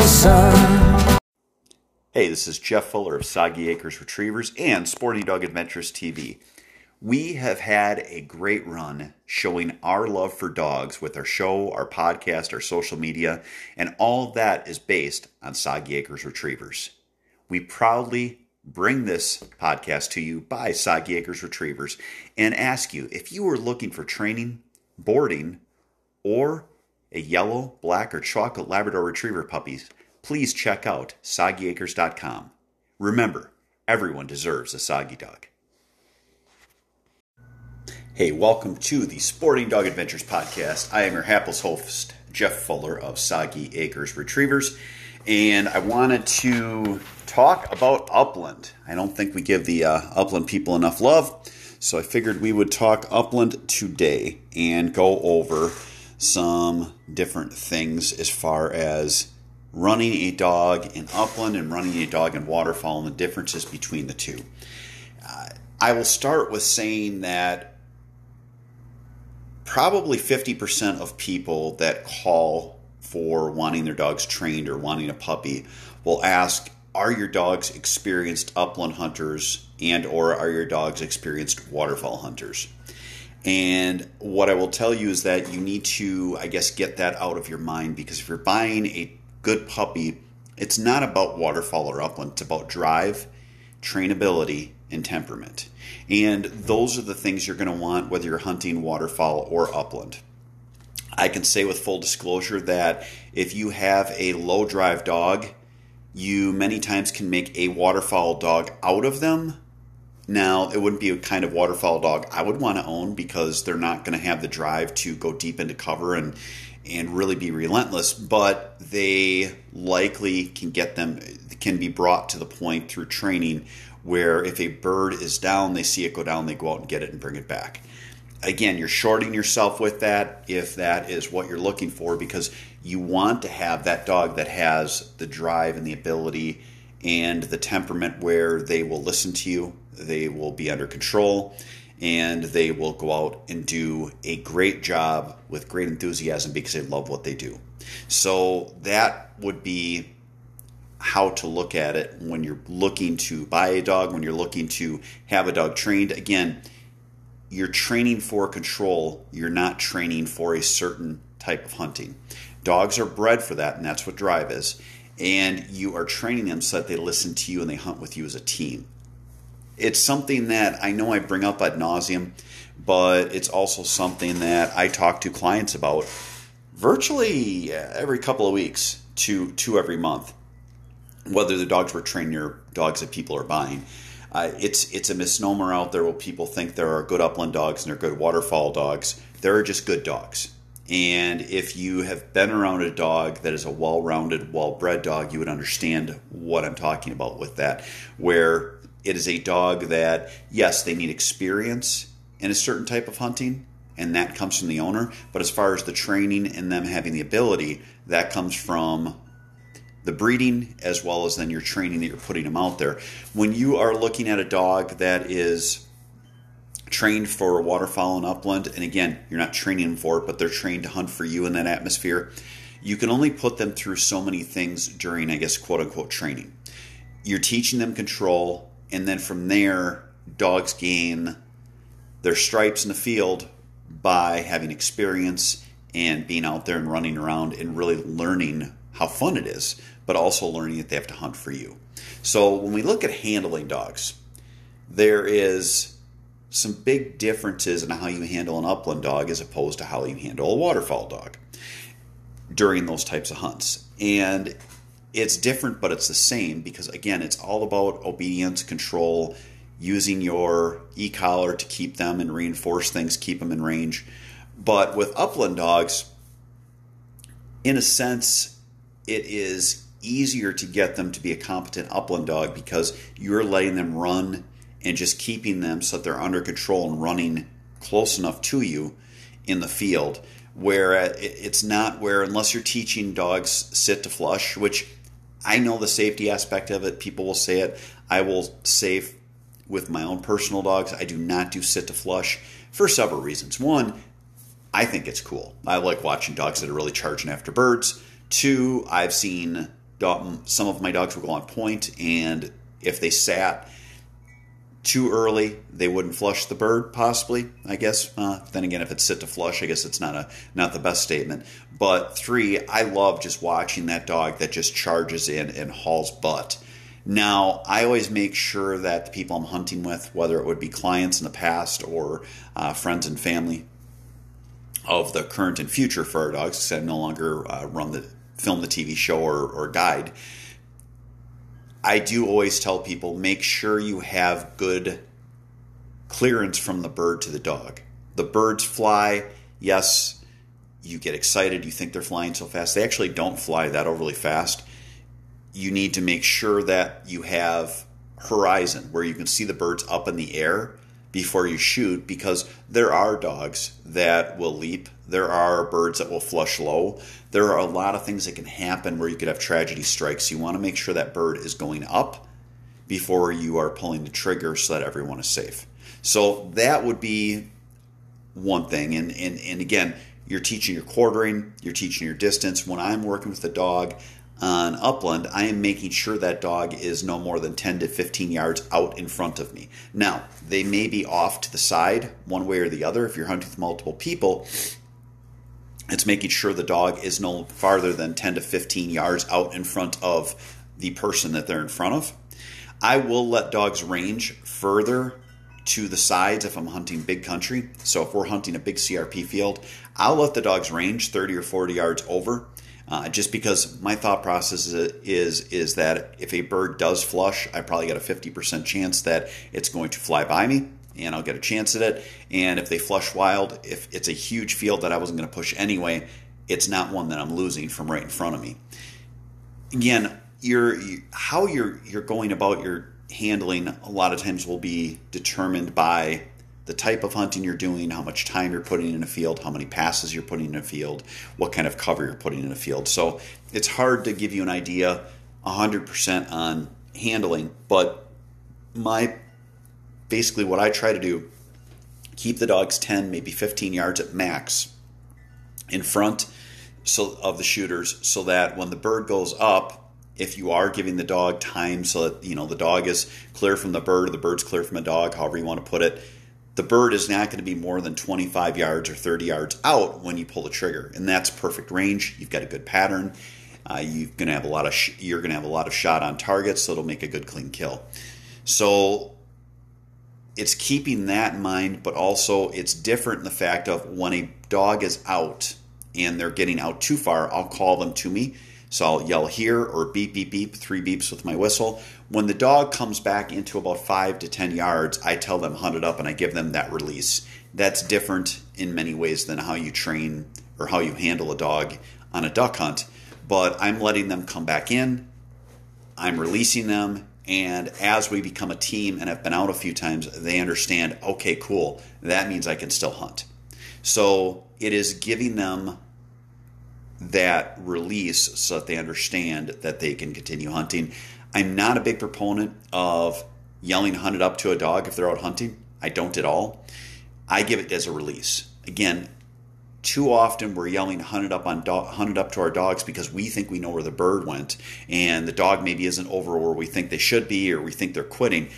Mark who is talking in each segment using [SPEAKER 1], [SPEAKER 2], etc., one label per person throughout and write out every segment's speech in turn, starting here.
[SPEAKER 1] the sun.
[SPEAKER 2] Hey, this is Jeff Fuller of Soggy Acres Retrievers and Sporting Dog Adventures TV. We have had a great run showing our love for dogs with our show, our podcast, our social media, and all that is based on Soggy Acres Retrievers. We proudly bring this podcast to you by Soggy Acres Retrievers and ask you if you are looking for training, boarding, or a yellow, black, or chocolate Labrador Retriever puppies, please check out soggyacres.com. Remember, everyone deserves a soggy dog. Hey, welcome to the Sporting Dog Adventures podcast. I am your hapless host, Jeff Fuller of Soggy Acres Retrievers, and I wanted to talk about Upland. I don't think we give the uh, Upland people enough love, so I figured we would talk Upland today and go over some different things as far as running a dog in upland and running a dog in waterfowl and the differences between the two. Uh, I will start with saying that probably 50% of people that call for wanting their dogs trained or wanting a puppy will ask are your dogs experienced upland hunters and or are your dogs experienced waterfowl hunters and what i will tell you is that you need to i guess get that out of your mind because if you're buying a good puppy it's not about waterfowl or upland it's about drive trainability and temperament and those are the things you're going to want whether you're hunting waterfowl or upland i can say with full disclosure that if you have a low drive dog you many times can make a waterfowl dog out of them. Now, it wouldn't be a kind of waterfowl dog I would want to own because they're not going to have the drive to go deep into cover and and really be relentless, but they likely can get them can be brought to the point through training where if a bird is down, they see it go down, they go out and get it and bring it back. Again, you're shorting yourself with that if that is what you're looking for because you want to have that dog that has the drive and the ability and the temperament where they will listen to you, they will be under control, and they will go out and do a great job with great enthusiasm because they love what they do. So that would be how to look at it when you're looking to buy a dog, when you're looking to have a dog trained. Again, you're training for control, you're not training for a certain type of hunting. Dogs are bred for that, and that's what drive is. And you are training them so that they listen to you and they hunt with you as a team. It's something that I know I bring up ad nauseum, but it's also something that I talk to clients about virtually every couple of weeks to, to every month, whether the dogs were trained or dogs that people are buying. Uh, it's it's a misnomer out there where people think there are good upland dogs and they're good waterfowl dogs. There are just good dogs. And if you have been around a dog that is a well rounded, well bred dog, you would understand what I'm talking about with that. Where it is a dog that, yes, they need experience in a certain type of hunting, and that comes from the owner. But as far as the training and them having the ability, that comes from the breeding as well as then your training that you're putting them out there. When you are looking at a dog that is trained for a waterfowl and upland, and again, you're not training them for it, but they're trained to hunt for you in that atmosphere, you can only put them through so many things during, I guess, quote unquote training. You're teaching them control, and then from there, dogs gain their stripes in the field by having experience and being out there and running around and really learning how fun it is, but also learning that they have to hunt for you. So when we look at handling dogs, there is some big differences in how you handle an upland dog as opposed to how you handle a waterfowl dog during those types of hunts. And it's different, but it's the same because, again, it's all about obedience, control, using your e collar to keep them and reinforce things, keep them in range. But with upland dogs, in a sense, it is easier to get them to be a competent upland dog because you're letting them run and just keeping them so that they're under control and running close enough to you in the field where it's not where unless you're teaching dogs sit to flush which i know the safety aspect of it. People will say it. I will say with my own personal dogs i do not do sit to flush for several reasons. One i think it's cool. I like watching dogs that are really charging after birds. Two i've seen some of my dogs will go on point and if they sat too early, they wouldn't flush the bird. Possibly, I guess. Uh, then again, if it's sit to flush, I guess it's not a not the best statement. But three, I love just watching that dog that just charges in and hauls butt. Now, I always make sure that the people I'm hunting with, whether it would be clients in the past or uh, friends and family of the current and future for our dogs, because I no longer uh, run the film the TV show or, or guide I do always tell people make sure you have good clearance from the bird to the dog. The birds fly, yes, you get excited, you think they're flying so fast. They actually don't fly that overly fast. You need to make sure that you have horizon where you can see the birds up in the air before you shoot because there are dogs that will leap. There are birds that will flush low. There are a lot of things that can happen where you could have tragedy strikes. You want to make sure that bird is going up before you are pulling the trigger so that everyone is safe. So that would be one thing. And, and, and again, you're teaching your quartering, you're teaching your distance. When I'm working with the dog, on upland, I am making sure that dog is no more than 10 to 15 yards out in front of me. Now, they may be off to the side, one way or the other. If you're hunting with multiple people, it's making sure the dog is no farther than 10 to 15 yards out in front of the person that they're in front of. I will let dogs range further to the sides if I'm hunting big country. So if we're hunting a big CRP field, I'll let the dogs range 30 or 40 yards over uh, just because my thought process is, is is that if a bird does flush, I probably got a 50% chance that it's going to fly by me and I'll get a chance at it. And if they flush wild, if it's a huge field that I wasn't going to push anyway, it's not one that I'm losing from right in front of me. Again, you're, you, how you're you're going about your handling a lot of times will be determined by the type of hunting you're doing, how much time you're putting in a field, how many passes you're putting in a field, what kind of cover you're putting in a field. So it's hard to give you an idea 100% on handling, but my basically what I try to do keep the dogs 10 maybe 15 yards at max in front so of the shooters so that when the bird goes up if you are giving the dog time so that you know the dog is clear from the bird or the bird's clear from the dog however you want to put it the bird is not going to be more than 25 yards or 30 yards out when you pull the trigger, and that's perfect range. You've got a good pattern. Uh, you're going to have a lot of sh- you're going to have a lot of shot on target, so it'll make a good clean kill. So it's keeping that in mind, but also it's different in the fact of when a dog is out and they're getting out too far, I'll call them to me. So I'll yell here or beep, beep, beep, three beeps with my whistle. When the dog comes back into about five to 10 yards, I tell them hunt it up and I give them that release. That's different in many ways than how you train or how you handle a dog on a duck hunt. But I'm letting them come back in, I'm releasing them, and as we become a team and have been out a few times, they understand okay, cool, that means I can still hunt. So it is giving them that release so that they understand that they can continue hunting. I'm not a big proponent of yelling hunt it up to a dog if they're out hunting. I don't at all. I give it as a release. Again, too often we're yelling hunt it up on dog, hunt it up to our dogs because we think we know where the bird went and the dog maybe isn't over where we think they should be or we think they're quitting.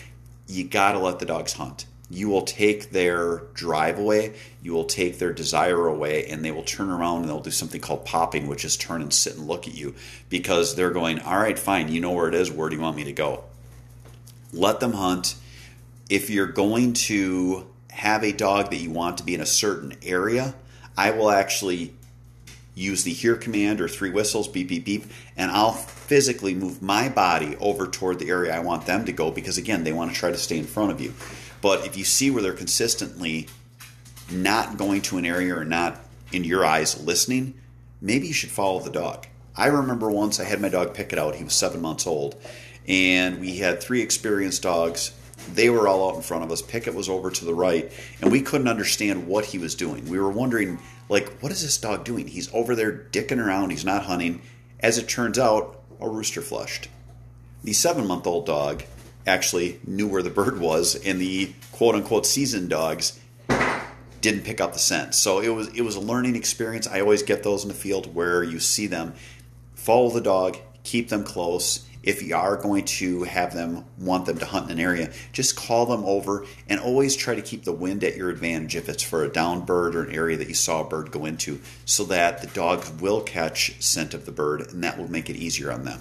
[SPEAKER 2] You got to let the dogs hunt you will take their drive away, you will take their desire away, and they will turn around and they'll do something called popping, which is turn and sit and look at you because they're going, All right, fine, you know where it is. Where do you want me to go? Let them hunt. If you're going to have a dog that you want to be in a certain area, I will actually use the here command or three whistles, beep, beep, beep, and I'll physically move my body over toward the area I want them to go because, again, they want to try to stay in front of you. But if you see where they're consistently not going to an area or not, in your eyes, listening, maybe you should follow the dog. I remember once I had my dog Pickett out. He was seven months old, and we had three experienced dogs. They were all out in front of us. Pickett was over to the right, and we couldn't understand what he was doing. We were wondering, like, what is this dog doing? He's over there dicking around. He's not hunting. As it turns out, a rooster flushed. The seven month old dog actually knew where the bird was, and the quote unquote seasoned dogs didn't pick up the scent. So it was it was a learning experience. I always get those in the field where you see them follow the dog, keep them close. If you are going to have them want them to hunt in an area, just call them over and always try to keep the wind at your advantage if it's for a down bird or an area that you saw a bird go into, so that the dogs will catch scent of the bird and that will make it easier on them.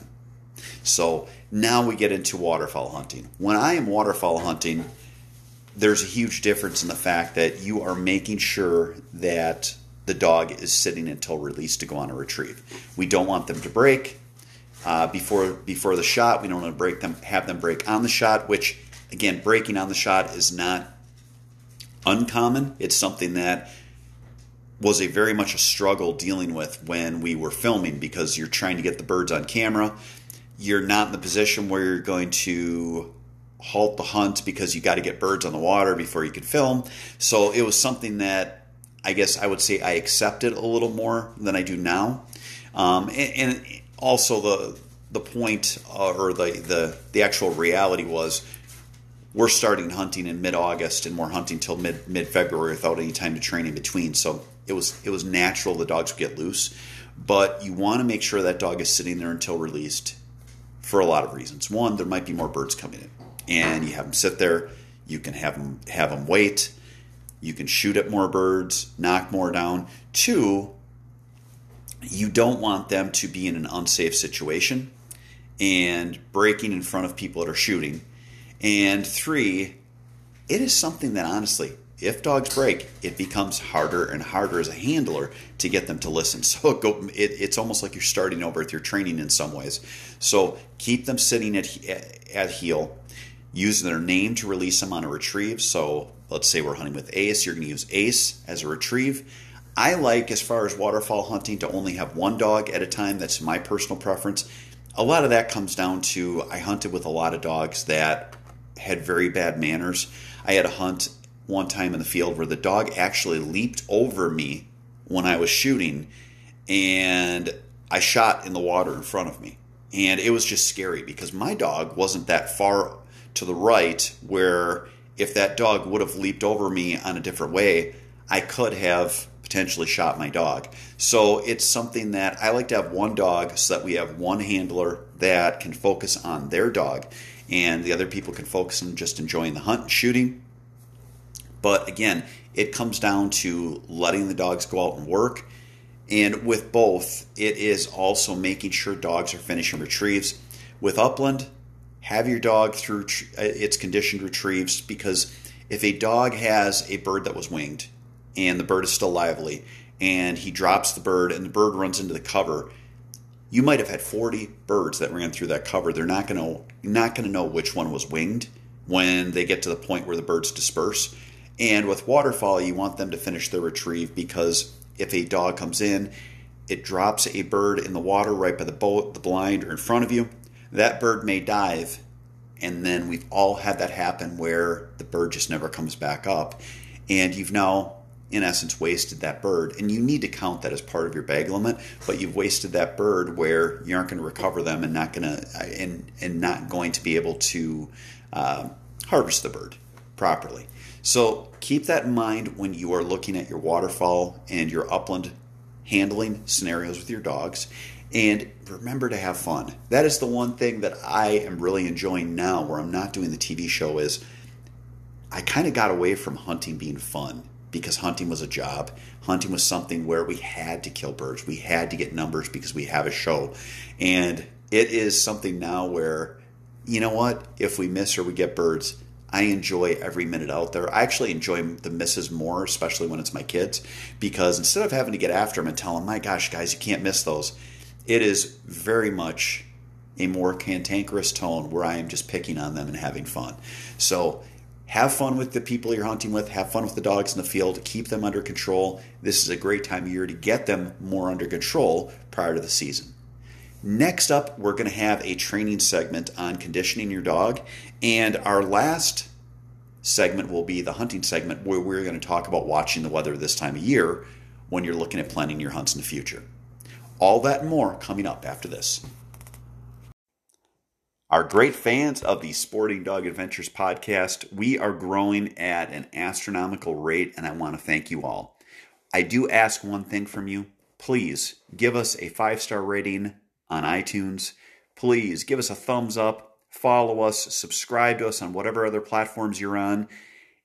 [SPEAKER 2] So now we get into waterfowl hunting. When I am waterfowl hunting, there's a huge difference in the fact that you are making sure that the dog is sitting until released to go on a retrieve. We don't want them to break uh, before before the shot. We don't want to break them, have them break on the shot. Which again, breaking on the shot is not uncommon. It's something that was a very much a struggle dealing with when we were filming because you're trying to get the birds on camera. You're not in the position where you're going to halt the hunt because you got to get birds on the water before you can film. So it was something that I guess I would say I accepted a little more than I do now. Um, and, and, also the the point uh, or the, the the actual reality was we're starting hunting in mid August and we're hunting till mid mid February without any time to train in between. So it was it was natural the dogs would get loose, but you want to make sure that dog is sitting there until released for a lot of reasons. One, there might be more birds coming in and you have them sit there. You can have them have them wait. You can shoot at more birds, knock more down. Two, you don't want them to be in an unsafe situation and breaking in front of people that are shooting. And three, it is something that honestly, if dogs break, it becomes harder and harder as a handler to get them to listen. So it it's almost like you're starting over with your training in some ways. So keep them sitting at, at heel use their name to release them on a retrieve. So let's say we're hunting with Ace, you're going to use Ace as a retrieve. I like, as far as waterfowl hunting, to only have one dog at a time. That's my personal preference. A lot of that comes down to I hunted with a lot of dogs that had very bad manners. I had a hunt one time in the field where the dog actually leaped over me when I was shooting, and I shot in the water in front of me. And it was just scary because my dog wasn't that far to the right where if that dog would have leaped over me on a different way, I could have potentially shot my dog. So it's something that I like to have one dog so that we have one handler that can focus on their dog and the other people can focus on just enjoying the hunt and shooting. But again, it comes down to letting the dogs go out and work. And with both, it is also making sure dogs are finishing retrieves. With upland, have your dog through uh, its conditioned retrieves because if a dog has a bird that was winged and the bird is still lively and he drops the bird and the bird runs into the cover. You might have had 40 birds that ran through that cover. They're not going to not to know which one was winged when they get to the point where the birds disperse. And with waterfowl you want them to finish their retrieve because if a dog comes in it drops a bird in the water right by the boat the blind or in front of you. That bird may dive and then we've all had that happen where the bird just never comes back up. And you've now in essence wasted that bird. And you need to count that as part of your bag limit but you've wasted that bird where you aren't going to recover them and not going to and and not going to be able to uh, harvest the bird properly. So keep that in mind when you are looking at your waterfowl and your upland handling scenarios with your dogs. And remember to have fun. That is the one thing that I am really enjoying now where I'm not doing the TV show is I kind of got away from hunting being fun because hunting was a job. Hunting was something where we had to kill birds. We had to get numbers because we have a show. And it is something now where you know what? If we miss or we get birds, I enjoy every minute out there. I actually enjoy the misses more, especially when it's my kids, because instead of having to get after them and tell them, my gosh, guys, you can't miss those, it is very much a more cantankerous tone where I am just picking on them and having fun. So have fun with the people you're hunting with, have fun with the dogs in the field, keep them under control. This is a great time of year to get them more under control prior to the season. Next up, we're going to have a training segment on conditioning your dog. And our last segment will be the hunting segment where we're going to talk about watching the weather this time of year when you're looking at planning your hunts in the future. All that and more coming up after this. Our great fans of the Sporting Dog Adventures podcast, we are growing at an astronomical rate, and I want to thank you all. I do ask one thing from you. Please give us a five star rating on iTunes. Please give us a thumbs up, follow us, subscribe to us on whatever other platforms you're on.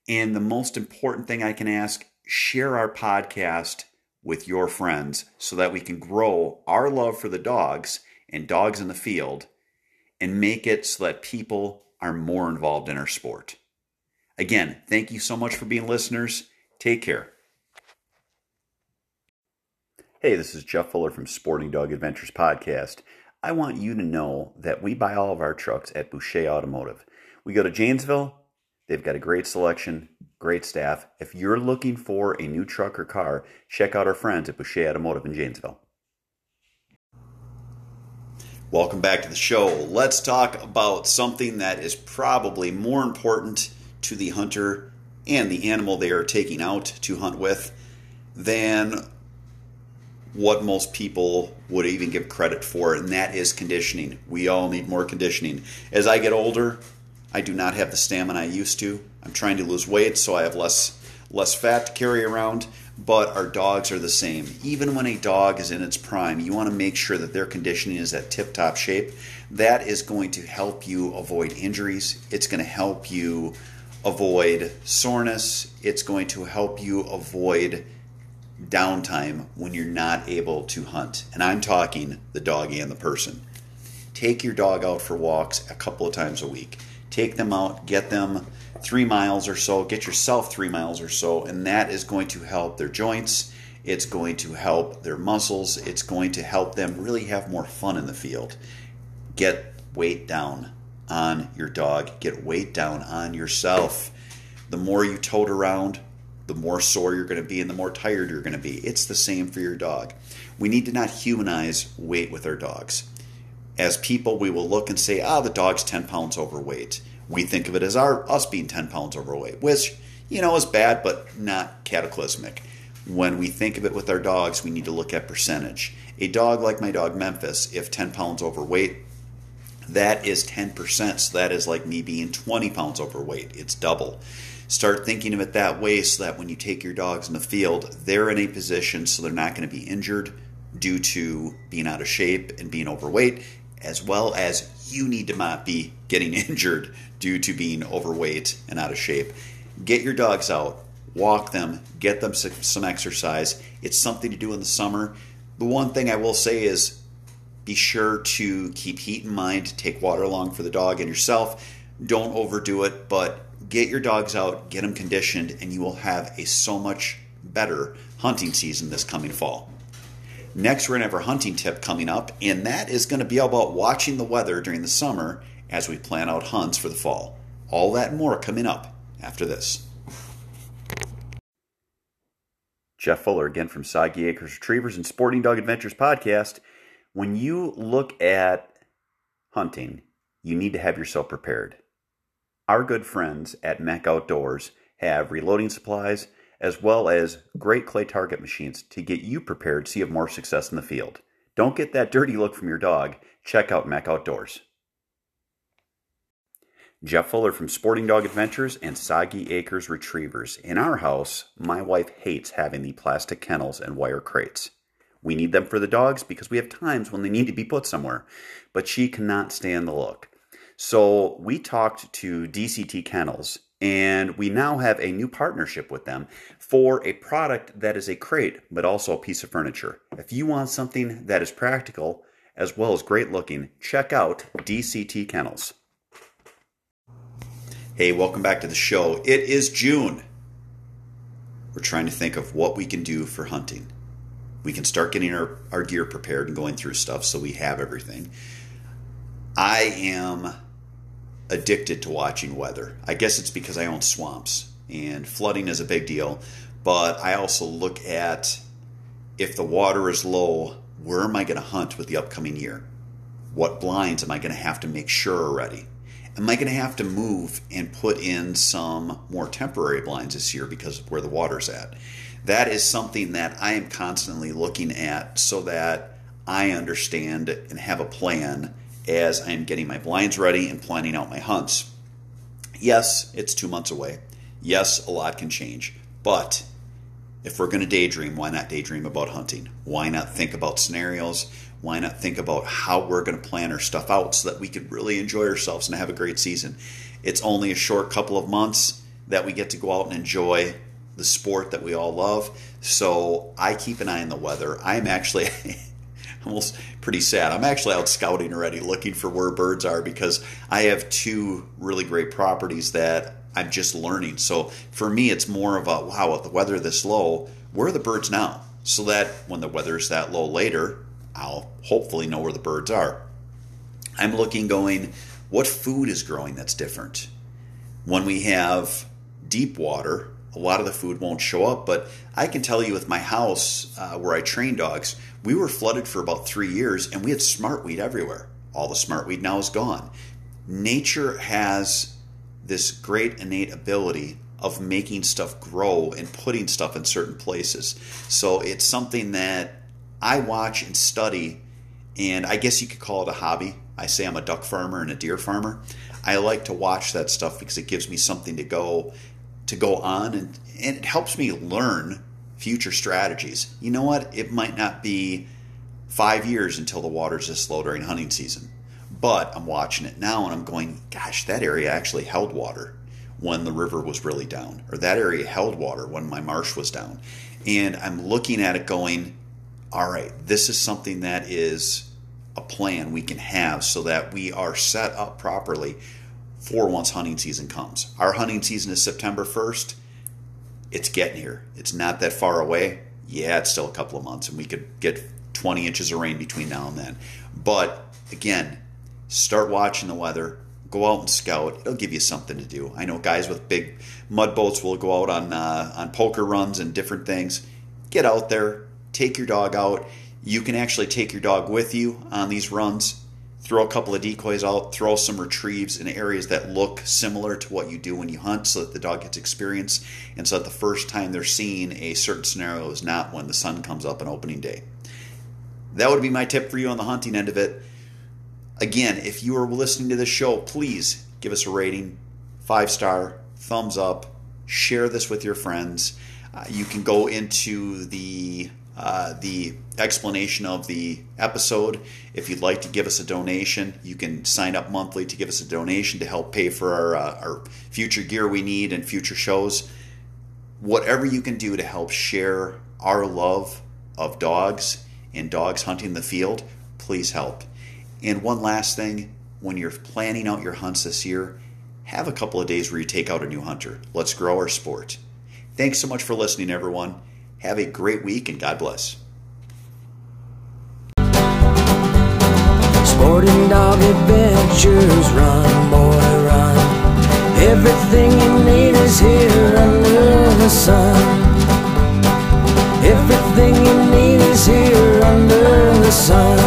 [SPEAKER 2] And the most important thing I can ask share our podcast with your friends so that we can grow our love for the dogs and dogs in the field and make it so that people are more involved in our sport. Again, thank you so much for being listeners. Take care. Hey, this is Jeff Fuller from Sporting Dog Adventures Podcast. I want you to know that we buy all of our trucks at Boucher Automotive. We go to Janesville, they've got a great selection, great staff. If you're looking for a new truck or car, check out our friends at Boucher Automotive in Janesville. Welcome back to the show. Let's talk about something that is probably more important to the hunter and the animal they are taking out to hunt with than what most people would even give credit for, and that is conditioning. We all need more conditioning. As I get older, I do not have the stamina I used to. I'm trying to lose weight, so I have less less fat to carry around, but our dogs are the same. Even when a dog is in its prime, you want to make sure that their conditioning is at tip top shape. That is going to help you avoid injuries. It's going to help you avoid soreness. It's going to help you avoid downtime when you're not able to hunt. And I'm talking the dog and the person. Take your dog out for walks a couple of times a week. Take them out, get them three miles or so, get yourself three miles or so, and that is going to help their joints. It's going to help their muscles. It's going to help them really have more fun in the field. Get weight down on your dog, get weight down on yourself. The more you tote around, the more sore you're going to be and the more tired you're going to be. It's the same for your dog. We need to not humanize weight with our dogs. As people, we will look and say, ah, the dog's 10 pounds overweight. We think of it as our us being 10 pounds overweight, which, you know, is bad, but not cataclysmic. When we think of it with our dogs, we need to look at percentage. A dog like my dog Memphis, if 10 pounds overweight, that is 10%. So that is like me being 20 pounds overweight. It's double. Start thinking of it that way so that when you take your dogs in the field, they're in a position so they're not going to be injured due to being out of shape and being overweight, as well as you need to not be getting injured due to being overweight and out of shape. Get your dogs out, walk them, get them some exercise. It's something to do in the summer. The one thing I will say is be sure to keep heat in mind, take water along for the dog and yourself. Don't overdo it, but get your dogs out, get them conditioned, and you will have a so much better hunting season this coming fall. Next, we're going to have our hunting tip coming up, and that is going to be about watching the weather during the summer as we plan out hunts for the fall. All that and more coming up after this. Jeff Fuller again from Soggy Acres Retrievers and Sporting Dog Adventures podcast. When you look at hunting, you need to have yourself prepared. Our good friends at Mac Outdoors have reloading supplies as well as great clay target machines to get you prepared so you have more success in the field. Don't get that dirty look from your dog. Check out Mac Outdoors. Jeff Fuller from Sporting Dog Adventures and Soggy Acres Retrievers. In our house, my wife hates having the plastic kennels and wire crates. We need them for the dogs because we have times when they need to be put somewhere, but she cannot stand the look. So we talked to DCT Kennels and we now have a new partnership with them for a product that is a crate, but also a piece of furniture. If you want something that is practical as well as great looking, check out DCT Kennels. Hey, welcome back to the show. It is June. We're trying to think of what we can do for hunting. We can start getting our, our gear prepared and going through stuff so we have everything. I am addicted to watching weather. I guess it's because I own swamps and flooding is a big deal, but I also look at if the water is low, where am I going to hunt with the upcoming year? What blinds am I going to have to make sure are ready? Am I going to have to move and put in some more temporary blinds this year because of where the water's at? That is something that I am constantly looking at so that I understand and have a plan as I'm getting my blinds ready and planning out my hunts. Yes, it's two months away. Yes, a lot can change. But if we're going to daydream, why not daydream about hunting? Why not think about scenarios? Why not think about how we're going to plan our stuff out so that we could really enjoy ourselves and have a great season? It's only a short couple of months that we get to go out and enjoy the sport that we all love. So I keep an eye on the weather. I'm actually almost pretty sad. I'm actually out scouting already, looking for where birds are because I have two really great properties that I'm just learning. So for me, it's more of a wow, with the weather this low, where are the birds now? So that when the weather's that low later, I'll hopefully know where the birds are. I'm looking, going, what food is growing that's different? When we have deep water, a lot of the food won't show up. But I can tell you with my house uh, where I train dogs, we were flooded for about three years and we had smartweed everywhere. All the smartweed now is gone. Nature has this great innate ability of making stuff grow and putting stuff in certain places. So it's something that I watch and study, and I guess you could call it a hobby. I say I'm a duck farmer and a deer farmer. I like to watch that stuff because it gives me something to go to go on and, and it helps me learn future strategies. You know what? It might not be five years until the water's this low during hunting season. But I'm watching it now and I'm going, gosh, that area actually held water when the river was really down, or that area held water when my marsh was down. And I'm looking at it going, all right, this is something that is a plan we can have so that we are set up properly for once hunting season comes. Our hunting season is September 1st. It's getting here. It's not that far away. Yeah, it's still a couple of months, and we could get 20 inches of rain between now and then. But again, start watching the weather. Go out and scout. It'll give you something to do. I know guys with big mud boats will go out on uh, on poker runs and different things. Get out there, take your dog out. You can actually take your dog with you on these runs throw a couple of decoys out, throw some retrieves in areas that look similar to what you do when you hunt so that the dog gets experience and so that the first time they're seeing a certain scenario is not when the sun comes up on opening day. That would be my tip for you on the hunting end of it. Again, if you are listening to this show, please give us a rating, five star, thumbs up, share this with your friends. Uh, you can go into the uh, the explanation of the episode. If you'd like to give us a donation, you can sign up monthly to give us a donation to help pay for our, uh, our future gear we need and future shows. Whatever you can do to help share our love of dogs and dogs hunting the field, please help. And one last thing when you're planning out your hunts this year, have a couple of days where you take out a new hunter. Let's grow our sport. Thanks so much for listening, everyone. Have a great week and God bless.
[SPEAKER 1] Sporting dog adventures, run, boy, run. Everything you need is here under the sun. Everything you need is here under the sun.